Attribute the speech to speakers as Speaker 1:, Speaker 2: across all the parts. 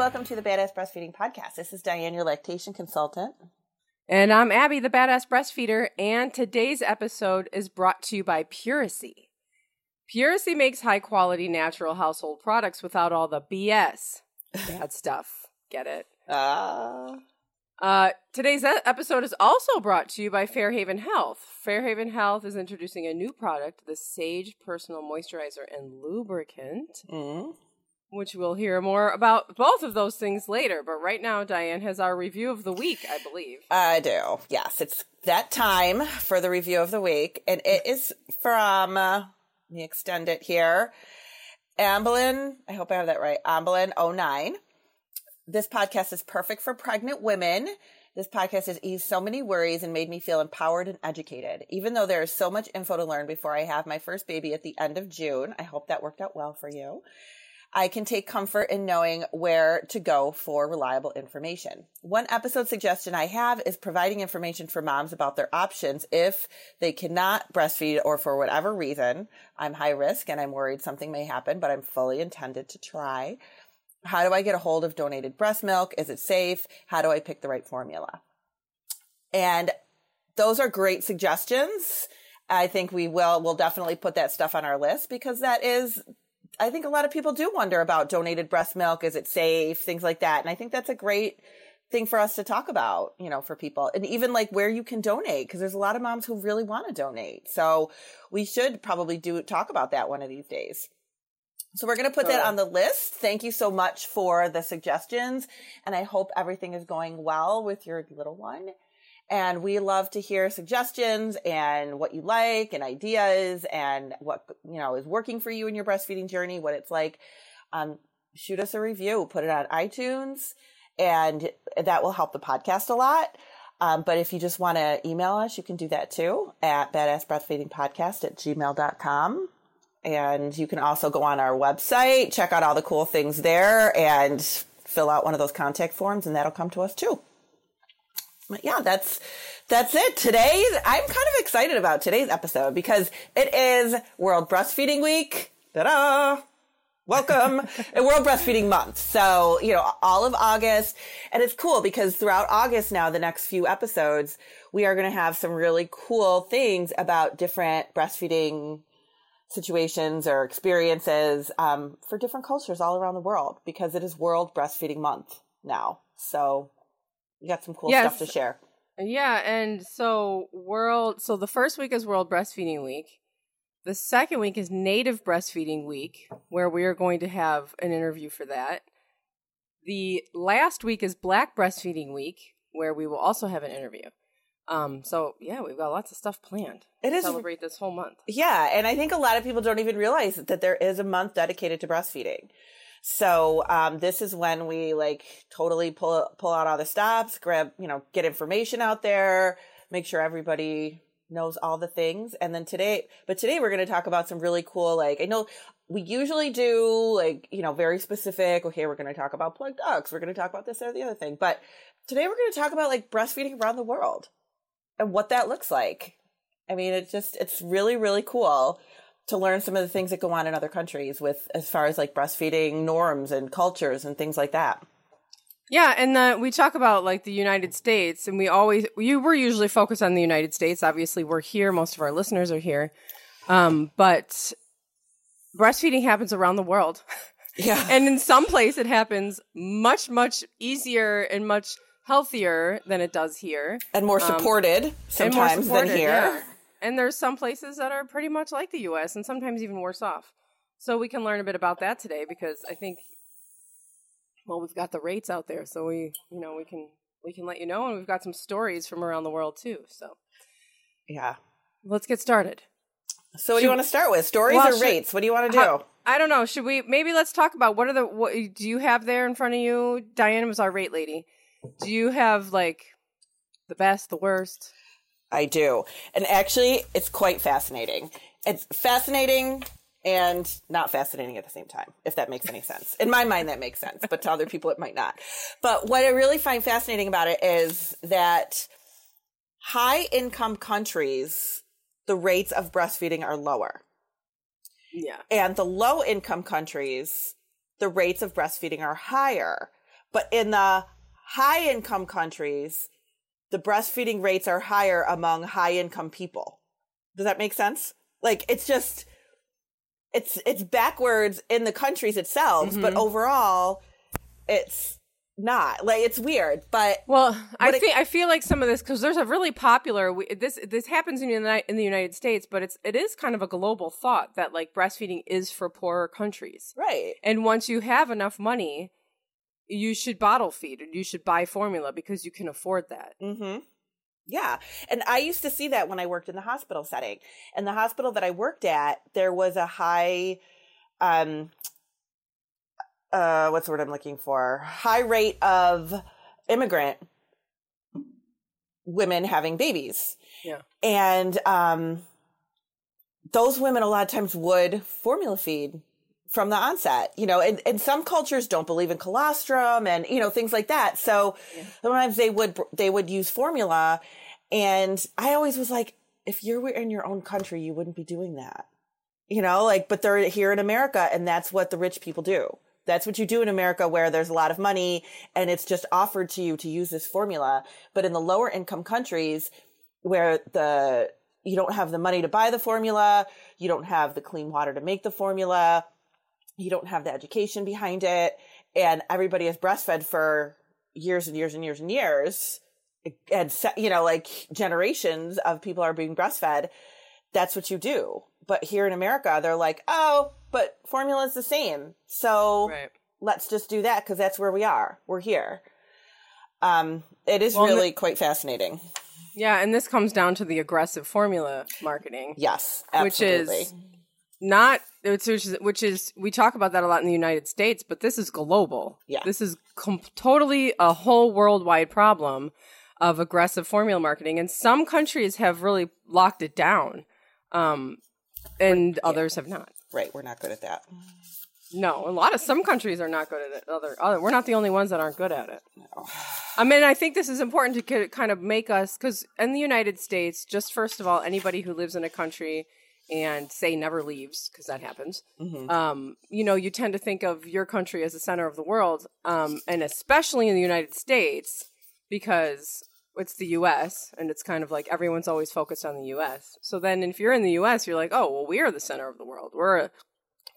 Speaker 1: welcome to the Badass Breastfeeding Podcast. This is Diane, your lactation consultant.
Speaker 2: And I'm Abby, the badass breastfeeder, and today's episode is brought to you by Puracy. Puracy makes high quality natural household products without all the BS. Bad stuff. Get it?
Speaker 1: Uh,
Speaker 2: Uh, today's episode is also brought to you by Fairhaven Health. Fairhaven Health is introducing a new product, the Sage Personal Moisturizer and Lubricant,
Speaker 1: mm,
Speaker 2: which we'll hear more about both of those things later. But right now, Diane has our review of the week, I believe.
Speaker 1: I do. Yes, it's that time for the review of the week. And it is from, uh, let me extend it here. Amblin, I hope I have that right. Amblin 09. This podcast is perfect for pregnant women. This podcast has eased so many worries and made me feel empowered and educated. Even though there is so much info to learn before I have my first baby at the end of June, I hope that worked out well for you. I can take comfort in knowing where to go for reliable information. One episode suggestion I have is providing information for moms about their options if they cannot breastfeed or for whatever reason. I'm high risk and I'm worried something may happen, but I'm fully intended to try. How do I get a hold of donated breast milk? Is it safe? How do I pick the right formula? And those are great suggestions. I think we will, we'll definitely put that stuff on our list because that is I think a lot of people do wonder about donated breast milk. Is it safe? Things like that. And I think that's a great thing for us to talk about, you know, for people and even like where you can donate because there's a lot of moms who really want to donate. So we should probably do talk about that one of these days. So we're going to put that on the list. Thank you so much for the suggestions. And I hope everything is going well with your little one. And we love to hear suggestions and what you like and ideas and what, you know, is working for you in your breastfeeding journey, what it's like. Um, shoot us a review, put it on iTunes and that will help the podcast a lot. Um, but if you just want to email us, you can do that too at badassbreastfeedingpodcast at gmail.com. And you can also go on our website, check out all the cool things there and fill out one of those contact forms and that'll come to us too. Yeah, that's that's it. Today, I'm kind of excited about today's episode because it is World Breastfeeding Week. Ta-da! Welcome, and World Breastfeeding Month. So you know, all of August, and it's cool because throughout August now, the next few episodes, we are going to have some really cool things about different breastfeeding situations or experiences um, for different cultures all around the world because it is World Breastfeeding Month now. So you got some cool
Speaker 2: Yes.
Speaker 1: stuff to share.
Speaker 2: Yeah, and so world so the first week is World Breastfeeding Week. The second week is Native Breastfeeding Week, where we are going to have an interview for that. The last week is Black Breastfeeding Week, where we will also have an interview. Um, so yeah, we've got lots of stuff planned.
Speaker 1: It
Speaker 2: to
Speaker 1: is-
Speaker 2: celebrate this whole month.
Speaker 1: Yeah, and I think a lot of people don't even realize that there is a month dedicated to breastfeeding. So um, this is when we like totally pull pull out all the stops, grab you know, get information out there, make sure everybody knows all the things, and then today, but today we're going to talk about some really cool like I know we usually do like you know very specific. Okay, we're going to talk about plug ducts, we're going to talk about this or the other thing, but today we're going to talk about like breastfeeding around the world and what that looks like. I mean, it's just, it's really, really cool to learn some of the things that go on in other countries with as far as like breastfeeding norms and cultures and things like that.
Speaker 2: Yeah, and the, we talk about like the United States, and we always we we're usually focused on the United States. Obviously, we're here; most of our listeners are here. Um, but breastfeeding happens around the world,
Speaker 1: Yeah.
Speaker 2: and in some place it happens much much easier and much healthier than it does here.
Speaker 1: And more supported
Speaker 2: and more
Speaker 1: sometimes
Speaker 2: supported,
Speaker 1: than here.
Speaker 2: yeah. And there's some places that are pretty much like the U.S. and sometimes even worse off. So we can learn a bit about that today because I think, well, we've got the rates out there, so we, you know, we can we can let you know, and we've got some stories from around the world too. So
Speaker 1: Yeah.
Speaker 2: let's get started.
Speaker 1: So what do you want to start with? Stories
Speaker 2: Well,
Speaker 1: or
Speaker 2: should-
Speaker 1: rates? What do you want to do?
Speaker 2: How- I don't know. Should we maybe let's talk about what are the what do you have there in front of you? Diane was our rate lady. Do you have like the best, the worst?
Speaker 1: I do. And actually, it's quite fascinating. It's fascinating and not fascinating at the same time, if that makes any sense. In my mind, that makes sense, but to other people, it might not. But what I really find fascinating about it is that high income countries, the rates of breastfeeding are lower.
Speaker 2: Yeah.
Speaker 1: And the low income countries, the rates of breastfeeding are higher. But in the high income countries, the breastfeeding rates are higher among high income people. Does that make sense? Like it's just it's it's backwards in the countries itself, but mm-hmm. overall it's not. Like it's weird, but
Speaker 2: Well, I
Speaker 1: But
Speaker 2: think I feel like some of this because there's a really popular we, this this happens in the Uni- in the United States, but it's it is kind of a global thought that like breastfeeding is for poorer countries,
Speaker 1: right.
Speaker 2: and once you have enough money, you should bottle feed and you should buy formula because you can afford that.
Speaker 1: Mm-hmm. Yeah. And I used to see that when I worked in the hospital setting. And the hospital that I worked at, there was a high um uh what's the word I'm looking for? High rate of immigrant women having babies.
Speaker 2: Yeah.
Speaker 1: And um those women a lot of times would formula feed from the onset, you know, and, and some cultures don't believe in colostrum and, you know, things like that. So sometimes they would, they would use formula. And I always was like, if you were in your own country, you wouldn't be doing that, you know, like, but they're here in America and that's what the rich people do. That's what you do in America where there's a lot of money and it's just offered to you to use this formula. But in the lower income countries where the, you don't have the money to buy the formula, you don't have the clean water to make the formula, you don't have the education behind it, and everybody is breastfed for years and years and years and years, and you know, like generations of people are being breastfed. That's what you do. But here in America, they're like, oh, but formula is the same, so
Speaker 2: Right.
Speaker 1: let's just do that because that's where we are. We're here. Um, it is
Speaker 2: Well, and the-
Speaker 1: really quite fascinating.
Speaker 2: Yeah, and this comes down to the aggressive formula marketing.
Speaker 1: Yes,
Speaker 2: which is not which is which is we talk about that a lot in the United States, but this is global.
Speaker 1: Yeah.
Speaker 2: this is com- totally a whole worldwide problem of aggressive formula marketing, and some countries have really locked it down, um, and others have not.
Speaker 1: right. We're not good at that.
Speaker 2: No, a lot of some countries are not good at it. Other, other, we're not the only ones that aren't good at it. I mean, I think this is important to kind of make us because in the United States, just first of all, anybody who lives in a country and say never leaves because that happens. Um, you know, you tend to think of your country as the center of the world, um, and especially in the United States because it's the U.S. and it's kind of like everyone's always focused on the U.S. So then, if you're in the U.S., you're like, oh, well, we are the center of the world. We're a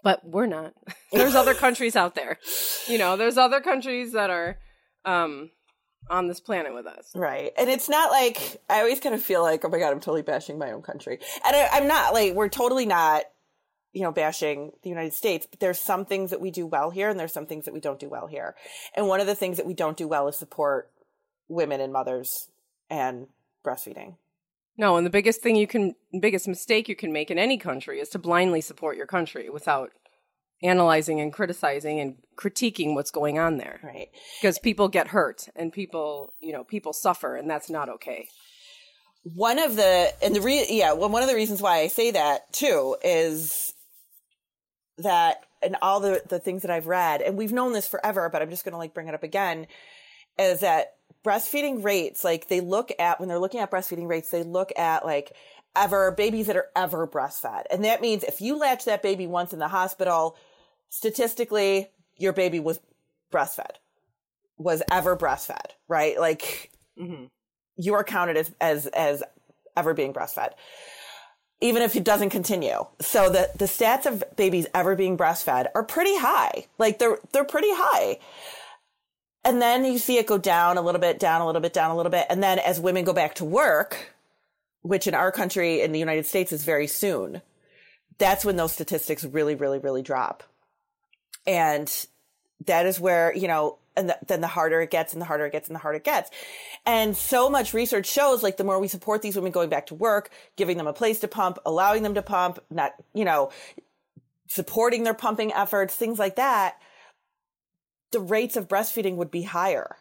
Speaker 2: but we're not. there's other countries out there. You know, there's other countries that are um on this planet with us.
Speaker 1: Right. And it's not like, I always kind of feel like, oh my God, I'm totally bashing my own country. And I, I'm not, like, we're totally not, you know, bashing the United States, but there's some things that we do well here and there's some things that we don't do well here. And one of the things that we don't do well is support women and mothers and breastfeeding.
Speaker 2: No, and the biggest thing you can biggest mistake you can make in any country is to blindly support your country without analyzing and criticizing and critiquing what's going on there.
Speaker 1: Right.
Speaker 2: Because people get hurt and people, you know, people suffer and that's not okay.
Speaker 1: one of the and the re yeah well one of the reasons why i say that too is that and all the the things that i've read and we've known this forever but i'm just going to like bring it up again is that breastfeeding rates like they look at when they're looking at breastfeeding rates they look at like ever babies that are ever breastfed and that means if you latch that baby once in the hospital statistically your baby was breastfed was ever breastfed right? Like mm-hmm. you are counted as as as ever being breastfed even if it doesn't continue. So the the stats of babies ever being breastfed are pretty high. Like they're they're pretty high. And then you see it go down a little bit down a little bit down a little bit. And then as women go back to work which in our country in the united states is very soon that's when those statistics really really really drop and that is where you know and th- then the harder it gets and the harder it gets and the harder it gets. And so much research shows like the more we support these women going back to work giving them a place to pump allowing them to pump not you know supporting their pumping efforts things like that the rates of breastfeeding would be higher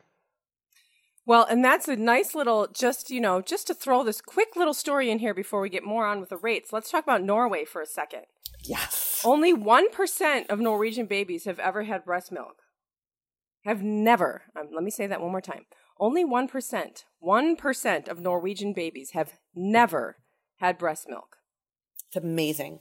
Speaker 2: Well, and that's a nice little just, you know, just to throw this quick little story in here before we get more on with the rates. Let's talk about Norway for a second.
Speaker 1: yes
Speaker 2: Only 1% of Norwegian babies have ever had breast milk. Have never. Um, let me say that one more time. Only 1%, 1% of Norwegian babies have never had breast milk.
Speaker 1: it's amazing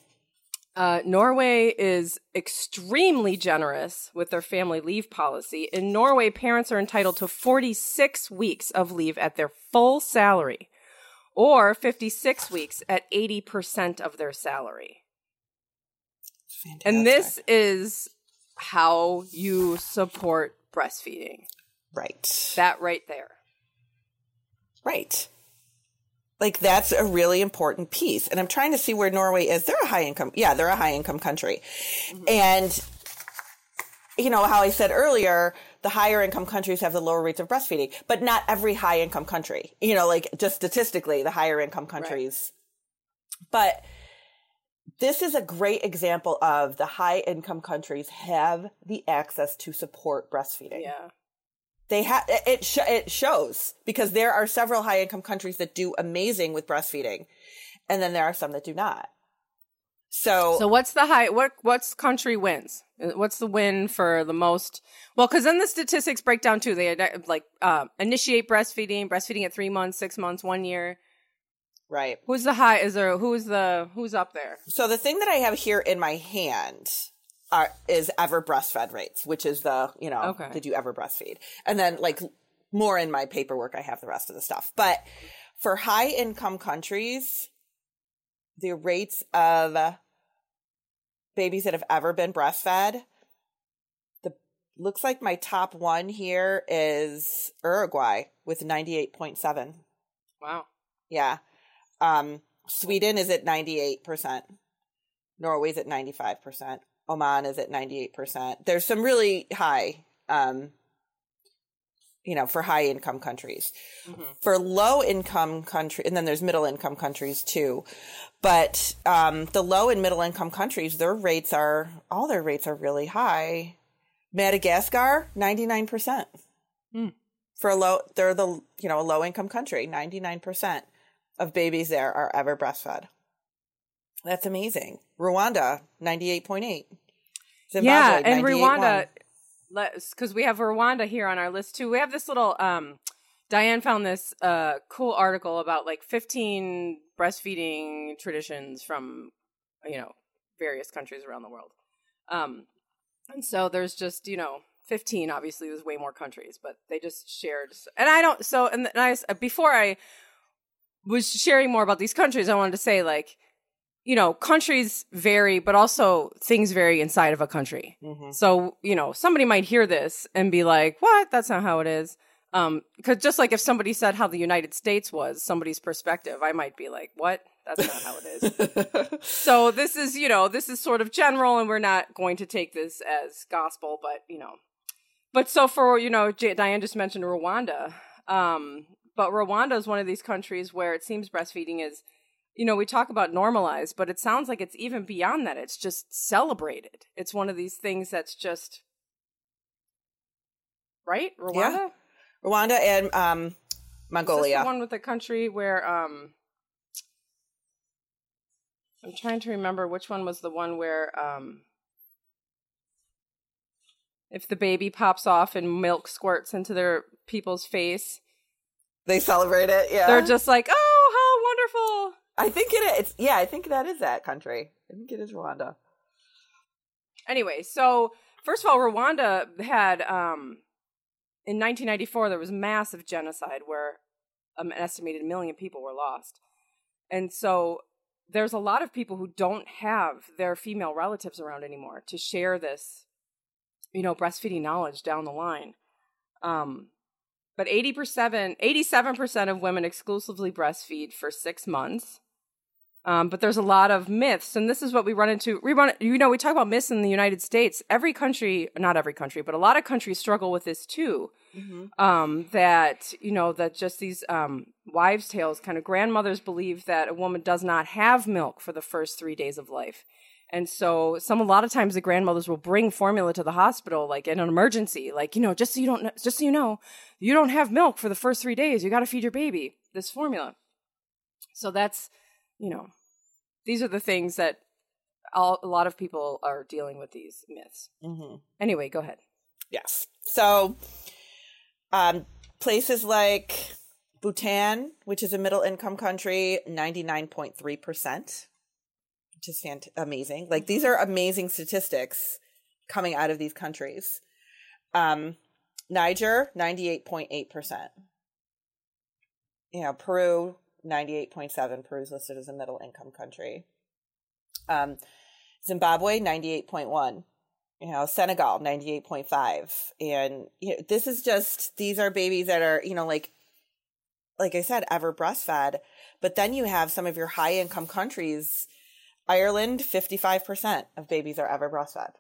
Speaker 2: Uh, Norway is extremely generous with their family leave policy. In Norway, parents are entitled to 46 weeks of leave at their full salary or 56 weeks at 80% of their salary.
Speaker 1: Fantastic.
Speaker 2: And this is how you support breastfeeding.
Speaker 1: right.
Speaker 2: That right there.
Speaker 1: Right. Like that's a really important piece. And I'm trying to see where Norway is. They're a high income. Yeah, they're a high income country. Mm-hmm. And you know how I said earlier, the higher income countries have the lower rates of breastfeeding, but not every high income country. You know, like just statistically, the higher income countries. But this is a great example of the high income countries have the access to support breastfeeding
Speaker 2: Yeah.
Speaker 1: They have it sh- it shows because there are several high income countries that do amazing with breastfeeding and then there are some that do not so,
Speaker 2: So what's the high? What what's country wins? Uh, What's the win for the most? Well, because then the statistics break down too. They uh, like uh, initiate breastfeeding, breastfeeding at three months, six months, one year.
Speaker 1: right
Speaker 2: Who's the high? Is there who's the who's up there?
Speaker 1: so the thing that i have here in my hand are, is ever breastfed rates which is the you know
Speaker 2: Okay.
Speaker 1: did you ever breastfeed? And then like more in my paperwork i have the rest of the stuff. But for high income countries the rates of babies that have ever been breastfed the looks like my top one here is uruguay with 98.7
Speaker 2: Wow.
Speaker 1: yeah. Um sweden is at 98% norway's at 95% oman is at 98% there's some really high um you know for high income countries. For low income country and then there's middle income countries too. But um the low and middle income countries their rates are all their rates are really high. Madagascar 99%
Speaker 2: Hmm.
Speaker 1: for a low they're the you know a low income country 99% of babies there are ever breastfed. That's amazing. Rwanda 98.8 Zimbabwe,
Speaker 2: yeah, and
Speaker 1: 98.1.
Speaker 2: Rwanda, because we have Rwanda here on our list too. We have this little. um Diane found this uh, cool article about like 15 breastfeeding traditions from, you know, various countries around the world. Um, and so there's just, you know, 15, obviously there's way more countries, but they just shared. And I don't, so, and, and I, before I was sharing more about these countries, I wanted to say like, you know, countries vary, but also things vary inside of a country.
Speaker 1: Mhm.
Speaker 2: So, you know, somebody might hear this and be like, what? That's not how it is. Um, cause just like if somebody said how the United States was, somebody's perspective, I might be like, what? That's not how it is. so this is, you know, this is sort of general and we're not going to take this as gospel, but, you know, but so for, you know, J- Diane just mentioned Rwanda. Um, but Rwanda is one of these countries where it seems breastfeeding is, you know, we talk about normalized, but it sounds like it's even beyond that. It's just celebrated. It's one of these things that's just, right? Rwanda?
Speaker 1: Rwanda and um, Mongolia.
Speaker 2: the one with the country where um I'm trying to remember which one was the one where um if the baby pops off and milk squirts into their people's face,
Speaker 1: they celebrate it. Yeah,
Speaker 2: they're just like, "Oh, how wonderful."
Speaker 1: I think it is. Yeah, I think that is that country. I think it is Rwanda.
Speaker 2: Anyway, so first of all, Rwanda had um in 1994 there was massive genocide where an estimated million people were lost. And so there's a lot of people who don't have their female relatives around anymore to share this you know breastfeeding knowledge down the line. Um but 80% 87% of women exclusively breastfeed for 6 months. Um, but there's a lot of myths, and this is what we run into. We run, you know, we talk about myths in the United States. Every country, not every country, but a lot of countries struggle with this too. Um, that you know, that just these um, wives' tales, kind of grandmothers believe that a woman does not have milk for the first three days of life, and so some a lot of times the grandmothers will bring formula to the hospital, like in an emergency, like you know, just so you don't, know, just so you know, you don't have milk for the first three days. You got to feed your baby this formula. So that's you know, these are the things that all, a lot of people are dealing with these myths.
Speaker 1: Mm-hmm.
Speaker 2: Anyway, go ahead.
Speaker 1: Yes. So, um, places like Bhutan, which is a middle income country, 99.3%. which is fant- amazing. Like these are amazing statistics coming out of these countries. Um, Niger, 98.8%. You know, Peru, 98.7. Peru's listed as a middle income country. Um, Zimbabwe, 98.1. You know, Senegal, 98.5. And you know, this is just, these are babies that are, you know, like, like I said, ever breastfed. But then you have some of your high income countries. Ireland, 55% of babies are ever breastfed.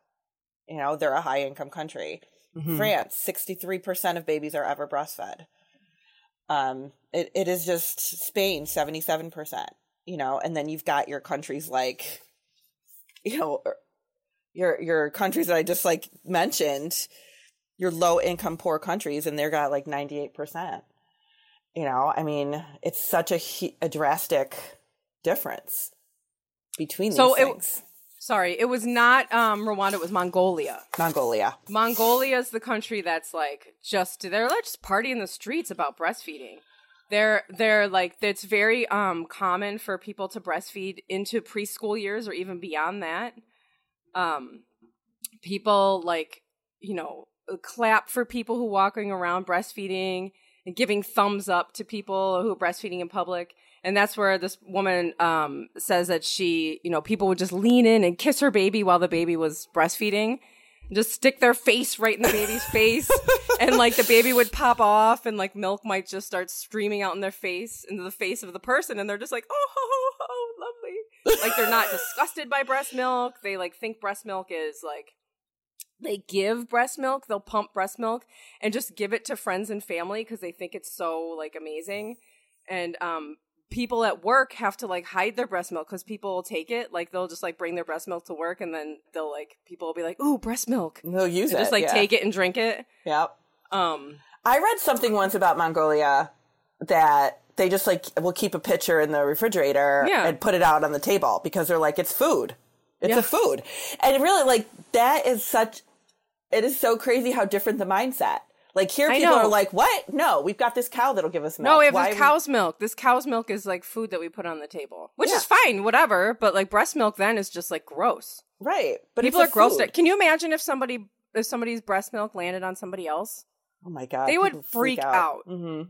Speaker 1: You know, they're a high income country.
Speaker 2: Mm-hmm.
Speaker 1: France, 63% of babies are ever breastfed. Um, it, it is just Spain, 77%, you know, and then you've got your countries like, you know, er, your, your countries that I just like mentioned, your low income poor countries, and they're got like 98%. You know, I mean, it's such a, a drastic difference between these
Speaker 2: So it-
Speaker 1: things.
Speaker 2: Sorry, it was not um, Rwanda. It was Mongolia.
Speaker 1: Mongolia.
Speaker 2: Mongolia is the country that's like just they're like just partying in the streets about breastfeeding. They're they're like it's very um common for people to breastfeed into preschool years or even beyond that. Um, people like you know clap for people who walking around breastfeeding and giving thumbs up to people who are breastfeeding in public. And that's where this woman um, says that she, you know, people would just lean in and kiss her baby while the baby was breastfeeding. Just stick their face right in the baby's face. And like the baby would pop off and like milk might just start streaming out in their face into the face of the person. And they're just like oh, oh, oh lovely. Like they're not disgusted by breast milk. They like think breast milk is like they give breast milk. They'll pump breast milk and just give it to friends and family because they think it's so like amazing. And um people at work have to like hide their breast milk because people will take it. Like they'll just like bring their breast milk to work, and then they'll like people will be like, "Ooh, breast milk."
Speaker 1: They'll use
Speaker 2: And
Speaker 1: it.
Speaker 2: just like
Speaker 1: yeah.
Speaker 2: take it and drink it.
Speaker 1: Yep.
Speaker 2: Um,
Speaker 1: I read something once about Mongolia that they just like will keep a pitcher in the refrigerator
Speaker 2: Yeah.
Speaker 1: and put it out on the table because they're like it's food. It's
Speaker 2: Yeah.
Speaker 1: a food. And really like that is such it is so crazy how different the mindset. Like here people are like, "What? No, we've got this cow that'll give us milk."
Speaker 2: no, we have
Speaker 1: Why
Speaker 2: this cow's milk. This cow's milk is like food that we put on the table, which is fine, whatever. But like breast milk, then is just like gross.
Speaker 1: Right. But
Speaker 2: People are grossed. out. Can you imagine if somebody if somebody's breast milk landed on somebody else?
Speaker 1: Oh my god.
Speaker 2: They would
Speaker 1: people
Speaker 2: freak out.
Speaker 1: Mhm.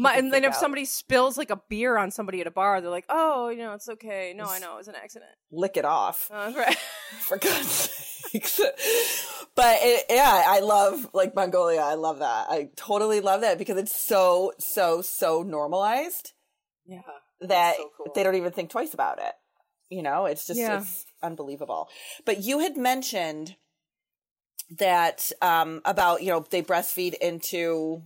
Speaker 2: My, and then if
Speaker 1: out.
Speaker 2: somebody spills like a beer on somebody at a bar, they're like, "Oh, you know, it's okay. No, I know, it was an accident."
Speaker 1: Lick it off.
Speaker 2: Uh, right.
Speaker 1: for God's sakes. but it, yeah, I love like Mongolia. I love that. I totally love that because it's so so so normalized
Speaker 2: yeah.
Speaker 1: that
Speaker 2: so cool.
Speaker 1: they don't even think twice about it. You know, it's just
Speaker 2: Yeah.
Speaker 1: it's unbelievable. But you had mentioned that um about you know they breastfeed into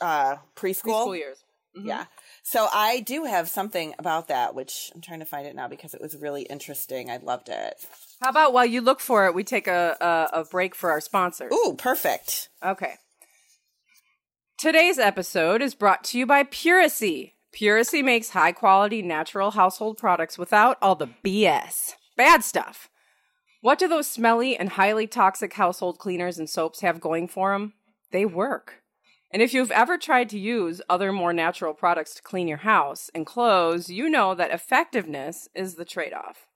Speaker 1: uh preschool.
Speaker 2: Preschool years. Mhm.
Speaker 1: Yeah. So I do have something about that, which I'm trying to find it now because it was really interesting. I loved it.
Speaker 2: How about while you look for it, we take a, a, a break for our sponsors?
Speaker 1: Ooh, perfect.
Speaker 2: Okay. Today's episode is brought to you by Puracy. Puracy makes high quality natural household products without all the BS. Bad stuff. What do those smelly and highly toxic household cleaners and soaps have going for them? They work. And if you've ever tried to use other more natural products to clean your house and clothes, you know that effectiveness is the trade off.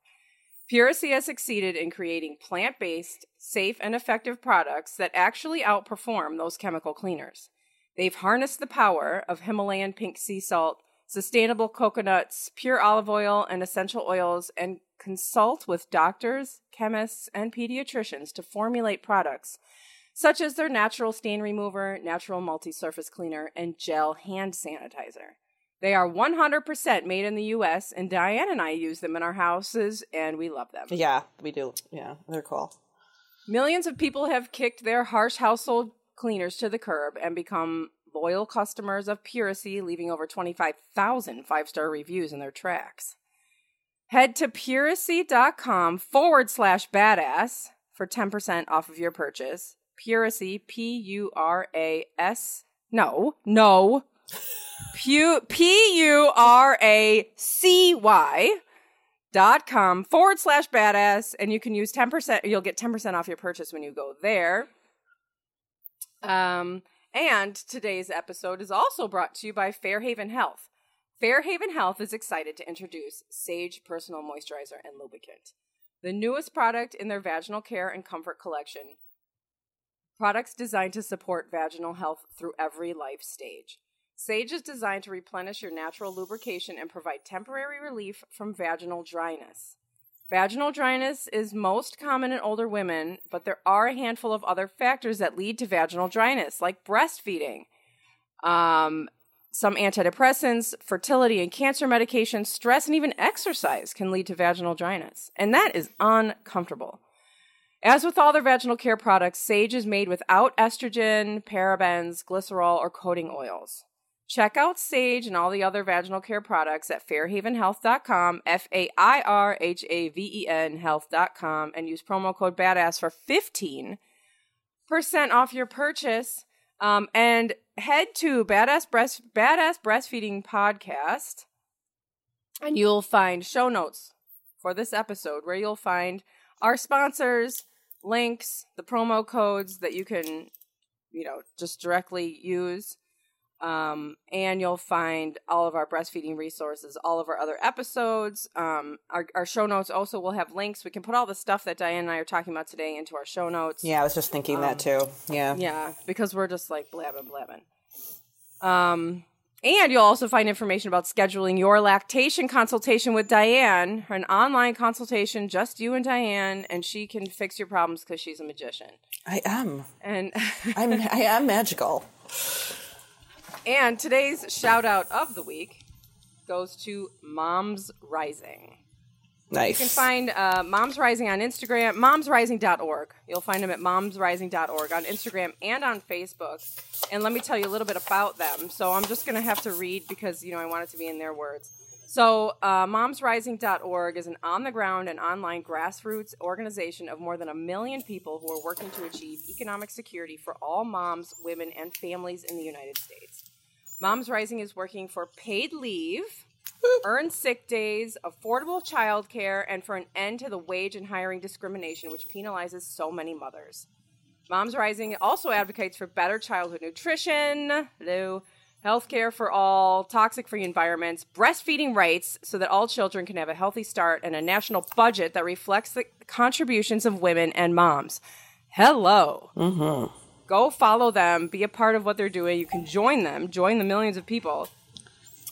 Speaker 2: Puracy has succeeded in creating plant based, safe, and effective products that actually outperform those chemical cleaners. They've harnessed the power of Himalayan pink sea salt, sustainable coconuts, pure olive oil, and essential oils, and consult with doctors, chemists, and pediatricians to formulate products such as their natural stain remover, natural multi surface cleaner, and gel hand sanitizer. They are 100% made in the US, and Diane and I use them in our houses, and we love them.
Speaker 1: Yeah, we do. Yeah, they're cool.
Speaker 2: Millions of people have kicked their harsh household cleaners to the curb and become loyal customers of Puracy, leaving over 25,000 five star reviews in their tracks. Head to puracy.com forward slash badass for 10% off of your purchase. Puracy, P U R A S. No, no. P U R A C Y dot com forward slash badass and you can use 10% you'll get 10% off your purchase when you go there um and today's episode is also brought to you by fairhaven health Fairhaven Health is excited to introduce Sage Personal Moisturizer and Lubricant, the newest product in their vaginal care and comfort collection. Products designed to support vaginal health through every life stage. Sage is designed to replenish your natural lubrication and provide temporary relief from vaginal dryness. Vaginal dryness is most common in older women, but there are a handful of other factors that lead to vaginal dryness, like breastfeeding, um, some antidepressants, fertility and cancer medications, stress, and even exercise can lead to vaginal dryness. And that is uncomfortable. As with all their vaginal care products, Sage is made without estrogen, parabens, glycerol, or coating oils. Check out Sage and all the other vaginal care products at fairhavenhealth.com, F A I R H A V E N health.com, and use promo code BADASS for 15% off your purchase. Um, and head to Badass Breast Badass Breastfeeding Podcast, and you'll find show notes for this episode where you'll find our sponsors, links, the promo codes that you can, you know, just directly use. Um, and you'll find all of our breastfeeding resources, all of our other episodes. Um, our, our show notes also will have links. We can put all the stuff that Diane and I are talking about today into our show notes.
Speaker 1: Yeah, I was just thinking that too. Yeah.
Speaker 2: Yeah, because we're just like blabbing, blabbing. Um, and you'll also find information about scheduling your lactation consultation with Diane, an online consultation, just you and Diane, and she can fix your problems because she's a magician.
Speaker 1: I am.
Speaker 2: And
Speaker 1: I'm I am magical.
Speaker 2: and today's shout out of the week goes to Moms Rising.
Speaker 1: Nice.
Speaker 2: You can find uh, Moms Rising on Instagram, momsrising.org. You'll find them at momsrising.org on Instagram and on Facebook. And let me tell you a little bit about them. So I'm just going to have to read because, you know, I want it to be in their words. So, uh, momsrising.org is an on the ground and online grassroots organization of more than a million people who are working to achieve economic security for all moms, women, and families in the United States. Moms Rising is working for paid leave earned sick days, affordable childcare, and for an end to the wage and hiring discrimination which penalizes so many mothers. Moms Rising also advocates for better childhood nutrition, hello, healthcare for all, toxic free environments, breastfeeding rights so that all children can have a healthy start, and a national budget that reflects the contributions of women and moms. Hello.
Speaker 1: Mm-hmm.
Speaker 2: Go follow them, be a part of what they're doing. You can join them, join the millions of people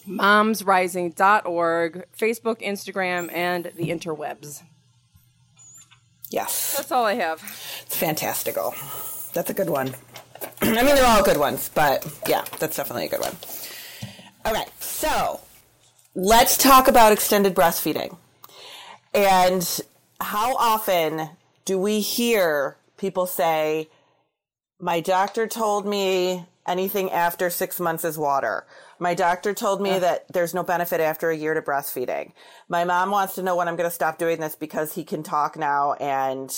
Speaker 2: momsrising.org, Facebook, Instagram, and the interwebs.
Speaker 1: Yes.
Speaker 2: That's all I have.
Speaker 1: It's fantastical. That's a good one. I mean, they're all good ones, but yeah, that's definitely a good one. Okay, so let's talk about extended breastfeeding. And how often do we hear people say, My doctor told me anything after six months is water? My doctor told me that there's no benefit after a year to breastfeeding. My mom wants to know when I'm going to stop doing this because he can talk now and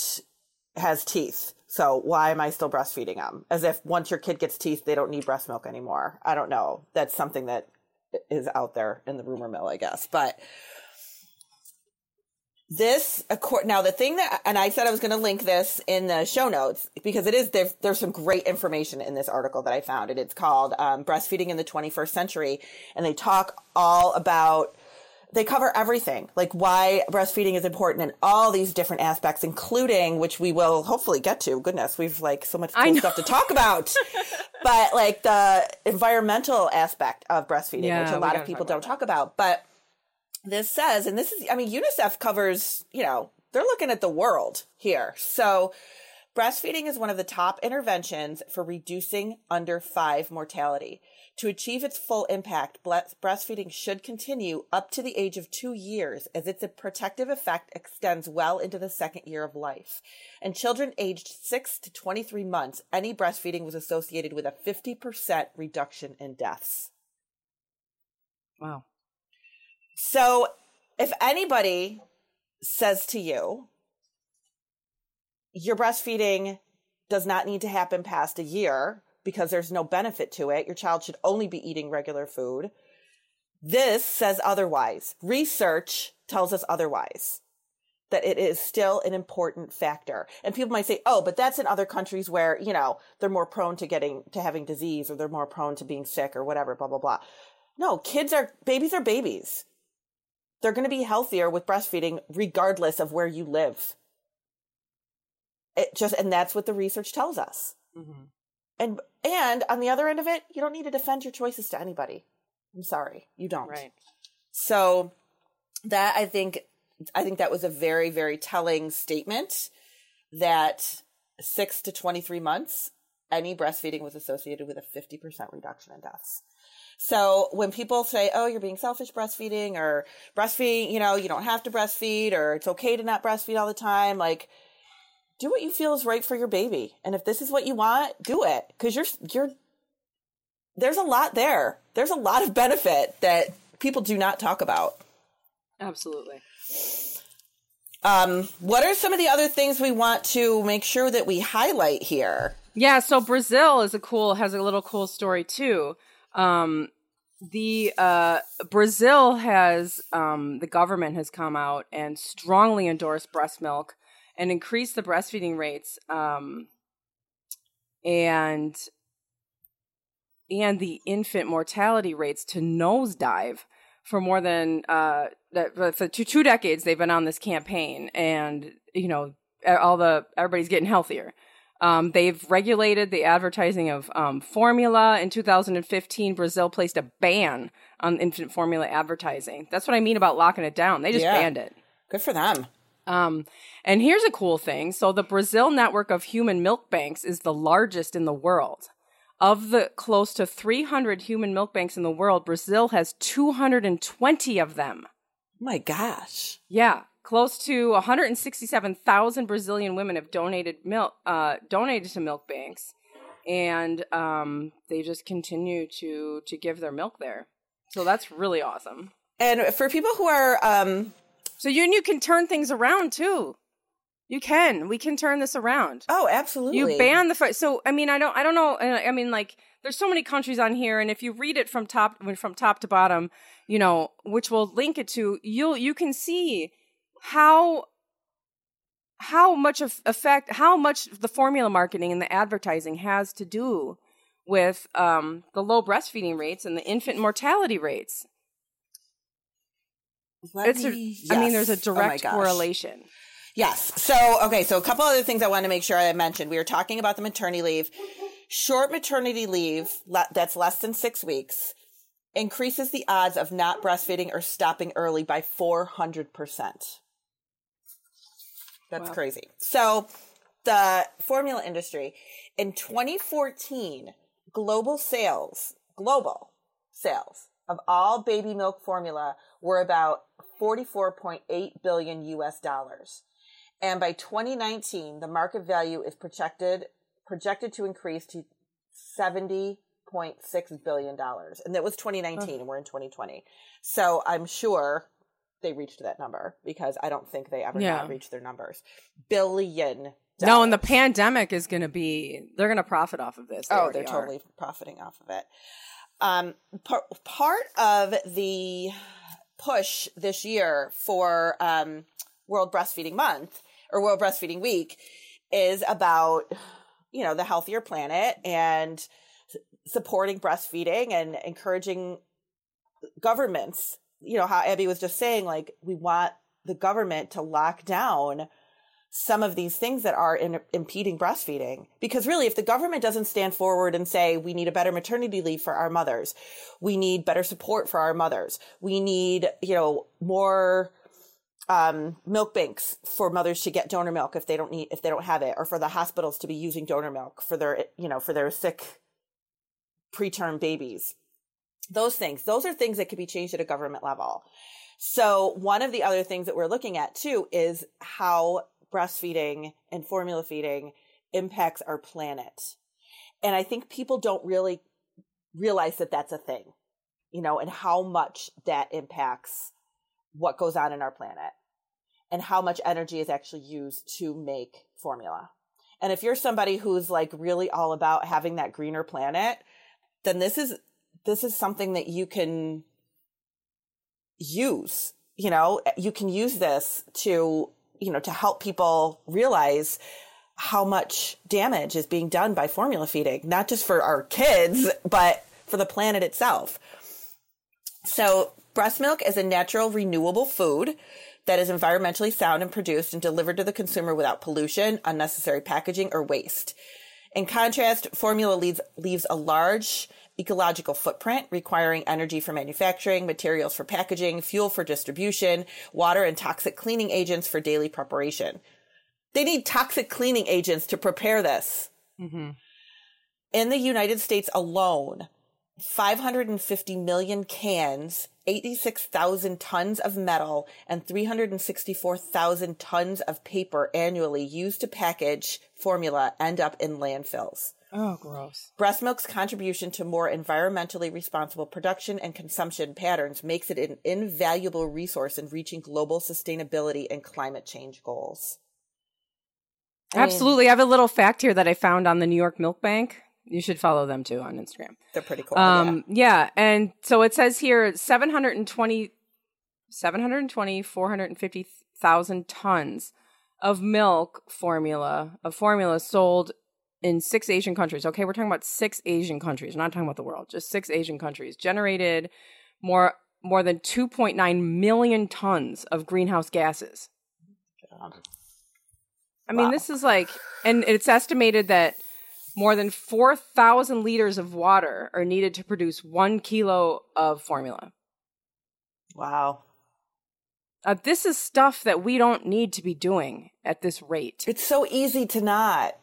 Speaker 1: has teeth. So why am I still breastfeeding him? As if once your kid gets teeth, they don't need breast milk anymore. I don't know. That's something that is out there in the rumor mill, I guess. But this now the thing that and i said i was going to link this in the show notes because it is there's, there's some great information in this article that i found and it's called um, breastfeeding in the 21st century and they talk all about they cover everything like why breastfeeding is important in all these different aspects including which we will hopefully get to goodness we've like so much cool stuff to talk about. But like the environmental aspect of breastfeeding yeah, which a lot of people don't talk about but this says, and this is, I mean, UNICEF covers, you know, they're looking at the world here. So, breastfeeding is one of the top interventions for reducing under five mortality. To achieve its full impact, breastfeeding should continue up to the age of two years as its protective effect extends well into the second year of life. And children aged 6 to 23 months, any breastfeeding was associated with a 50% reduction in deaths.
Speaker 2: Wow.
Speaker 1: So if anybody says to you, your breastfeeding does not need to happen past a year because there's no benefit to it, your child should only be eating regular food. This says otherwise. Research tells us otherwise that it is still an important factor. And people might say, "Oh, but that's in other countries where, you know, they're more prone to getting to having disease or they're more prone to being sick or whatever, blah blah blah." No, kids are babies are babies. They're going to be healthier with breastfeeding regardless of where you live. It just and that's what the research tells us.
Speaker 2: Mm-hmm.
Speaker 1: And and on the other end of it, you don't need to defend your choices to anybody. I'm sorry, you don't.
Speaker 2: Right.
Speaker 1: So that I think I think that was a very very telling statement that 6 to 23 months any breastfeeding was associated with a 50% reduction in deaths. So when people say, "Oh, you're being selfish breastfeeding," or "breastfeeding," you know, you don't have to breastfeed, or it's okay to not breastfeed all the time, like do what you feel is right for your baby. And if this is what you want, do it because you're you're there's a lot there. There's a lot of benefit that people do not talk about.
Speaker 2: Absolutely.
Speaker 1: Um, what are some of the other things we want to make sure that we highlight here?
Speaker 2: Yeah, so Brazil is a cool has a little cool story too. Um, the uh, Brazil has um, the government has come out and strongly endorsed breast milk and increased the breastfeeding rates um, and and the infant mortality rates to nosedive for more than uh, for two, two decades they've been on this campaign and you know all the everybody's getting healthier um, they've regulated the advertising of um, formula. In 2015, Brazil placed a ban on infant formula advertising. That's what I mean about locking it down. They just
Speaker 1: Yeah.
Speaker 2: banned it.
Speaker 1: Good for them.
Speaker 2: Um, and here's a cool thing. So the Brazil network of human milk banks is the largest in the world. Of the close to 300 human milk banks in the world, Brazil has 220 of them.
Speaker 1: Oh my gosh.
Speaker 2: Yeah, close to 167,000 Brazilian women have donated milk, uh, donated to milk banks, and um, they just continue to to give their milk there. So that's really awesome.
Speaker 1: And for people who are um
Speaker 2: So you and you can turn things around too. You can. We can turn this around.
Speaker 1: oh, absolutely.
Speaker 2: You ban the fr- so I mean I don't I don't know I mean like there's so many countries on here and if you read it from top from top to bottom you know which we'll link it to you'll you can see how how much of effect how much the formula marketing and the advertising has to do with um, the low breastfeeding rates and the infant mortality rates
Speaker 1: Let
Speaker 2: it's a,
Speaker 1: me-
Speaker 2: I mean there's a
Speaker 1: Yes. Oh
Speaker 2: direct correlation
Speaker 1: Yes. So, okay. So, a couple other things I want to make sure I mentioned. We were talking about the maternity leave. Short maternity leave, le- that's less than six weeks, increases the odds of not breastfeeding or stopping early by 400%. That's
Speaker 2: Wow.
Speaker 1: crazy. So, the formula industry in 2014, global sales, global sales of all baby milk formula were about 44.8 billion US dollars. And by 2019, the market value is projected projected to increase to 70.6 billion dollars. And that was 2019 and we're in 2020. So I'm sure they reached that number because I don't think they ever
Speaker 2: Yeah.
Speaker 1: reached their numbers. Billion.
Speaker 2: no and the pandemic is going to be they're going to profit off of this They
Speaker 1: oh, they're
Speaker 2: are.
Speaker 1: totally profiting off of it. Um, par- part of the push this year for um, World Breastfeeding Month or World Breastfeeding Week is about, you know, the healthier planet and supporting breastfeeding and encouraging governments. You know, how Abby was just saying, like, we want the government to lock down some of these things that are in, impeding breastfeeding. Because really, if the government doesn't stand forward and say, we need a better maternity leave for our mothers, we need better support for our mothers, we need, you know, more um, milk banks for mothers to get donor milk if they don't need, if they don't have it, or for the hospitals to be using donor milk for their, you know, for their sick preterm babies. Those things, those are things that could be changed at a government level. So one of the other things that we're looking at too is how breastfeeding and formula feeding impacts our planet. And I think people don't really realize that that's a thing, you know, and how much that impacts what goes on in our planet and how much energy is actually used to make formula. And if you're somebody who's like really all about having that greener planet, then this is this is something that you can use you know you can use this to you know to help people realize how much damage is being done by formula feeding not just for our kids but for the planet itself So, breast milk is a natural, renewable food that is environmentally sound and produced and delivered to the consumer without pollution, unnecessary packaging, or waste. In contrast, formula leaves, leaves a large ecological footprint requiring energy for manufacturing, materials for packaging, fuel for distribution, water and toxic cleaning agents for daily preparation. They need toxic cleaning agents to prepare this. Mm-hmm. In the United States alone, 550 million cans, 86,000 tons of metal, and 364,000 tons of paper annually used to package formula end up in landfills.
Speaker 2: Oh, gross.
Speaker 1: Breast milk's contribution to more environmentally responsible production and consumption patterns makes it an invaluable resource in reaching global sustainability and climate change goals.
Speaker 2: I Absolutely. Mean, I have a little fact here that I found on the New York Milk Bank. You should follow them too on Instagram.
Speaker 1: They're pretty cool.
Speaker 2: Um, yeah. yeah. And so it says here 720, 720 450,000 tons of milk formula, of formula sold in six Asian countries. Okay, we're talking about six Asian countries. We're not talking about the world, just six Asian countries. Generated more more than 2.9 million tons of greenhouse gases. I mean, wow. this is like, and it's estimated that more than 4,000 liters of water are needed to produce one kilo of formula.
Speaker 1: Wow.
Speaker 2: Uh, this is stuff that we don't need to be doing at this rate.
Speaker 1: It's so easy to not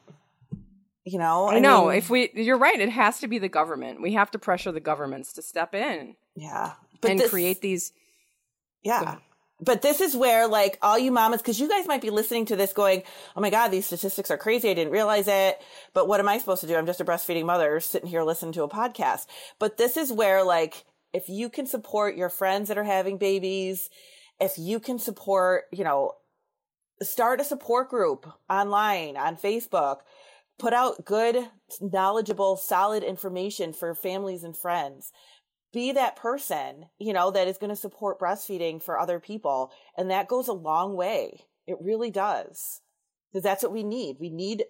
Speaker 1: you know?
Speaker 2: I, I know. mean, if we you're right. It has to be the government. We have to pressure the governments to step in
Speaker 1: yeah.
Speaker 2: And this, create these
Speaker 1: yeah. But this is where like all you mamas because you guys might be listening to this going oh my god these statistics are crazy. I didn't realize it. But what am i supposed to do? I'm just a breastfeeding mother sitting here listening to a podcast. But this is where like if you can support your friends that are having babies if you can support you know start a support group online on facebook put out good, knowledgeable, solid information for families and friends. Be that person, you know, that is going to support breastfeeding for other people. And that goes a long way. It really does. Because that's what we need. We need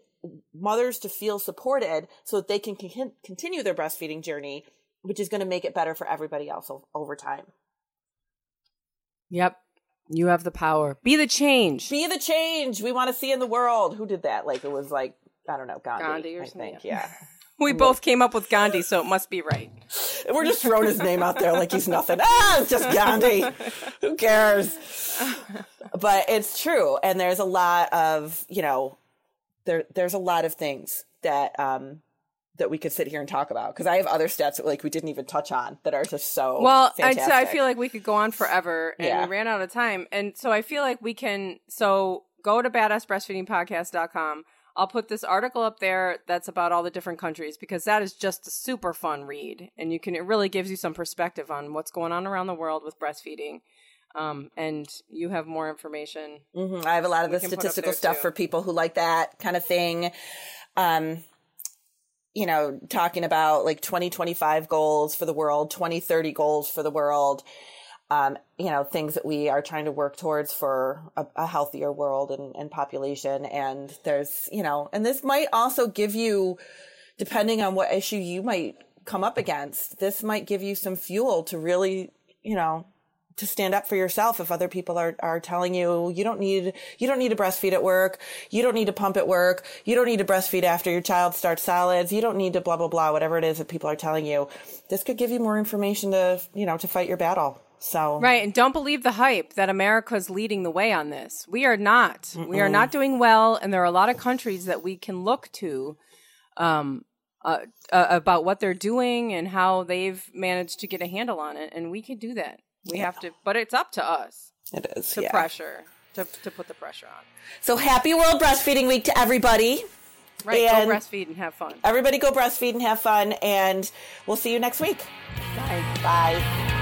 Speaker 1: mothers to feel supported so that they can con- continue their breastfeeding journey, which is going to make it better for everybody else o- over time.
Speaker 2: Yep. You have the power. Be the change.
Speaker 1: Be the change we want to see in the world. Who did that? Like it was like I don't know, Gandhi. Gandhi or I something. Think. Yeah.
Speaker 2: we both came up with Gandhi, so it must be right.
Speaker 1: We're just throwing his name out there like he's nothing. Ah, it's just Gandhi. Who cares? But it's true, and there's a lot of you know, there there's a lot of things that um that we could sit here and talk about because I have other stats that like we didn't even touch on that are just so
Speaker 2: well. Fantastic. I feel like we could go on forever, and yeah. we ran out of time, and so I feel like we can. So go to badassbreastfeedingpodcast.com I'll put this article up there that's about all the different countries because that is just a super fun read. And you can, it really gives you some perspective on what's going on around the world with breastfeeding. Um, and you have more information.
Speaker 1: Mm-hmm. I have a lot of the statistical stuff too. for people who like that kind of thing. Um, you know, talking about like 2025 goals for the world, 2030 goals for the world um, you know, things that we are trying to work towards for a, a healthier world and, and, population. And there's, you know, and this might also give you, depending on what issue you might come up against, this might give you some fuel to really, you know, to stand up for yourself if other people are, are telling you you don't need you don't need to breastfeed at work. You don't need to pump at work. You don't need to breastfeed after your child starts solids you don't need to blah blah blah whatever it is that people are telling you. This could give you more information to you know to fight your battle so
Speaker 2: Right, and don't believe the hype that America's leading the way on this. We are not. Mm-mm. We are not doing well and there are a lot of countries that we can look to um uh, uh, about what they're doing and how they've managed to get a handle on it and we can do that. We yeah. have to but it's up to us.
Speaker 1: It is.
Speaker 2: To
Speaker 1: yeah.
Speaker 2: pressure. To to put the pressure on.
Speaker 1: So happy World Breastfeeding Week to everybody.
Speaker 2: Right, and go breastfeed and have fun.
Speaker 1: Everybody go breastfeed and have fun and we'll see you next week.
Speaker 2: Bye.
Speaker 1: Bye.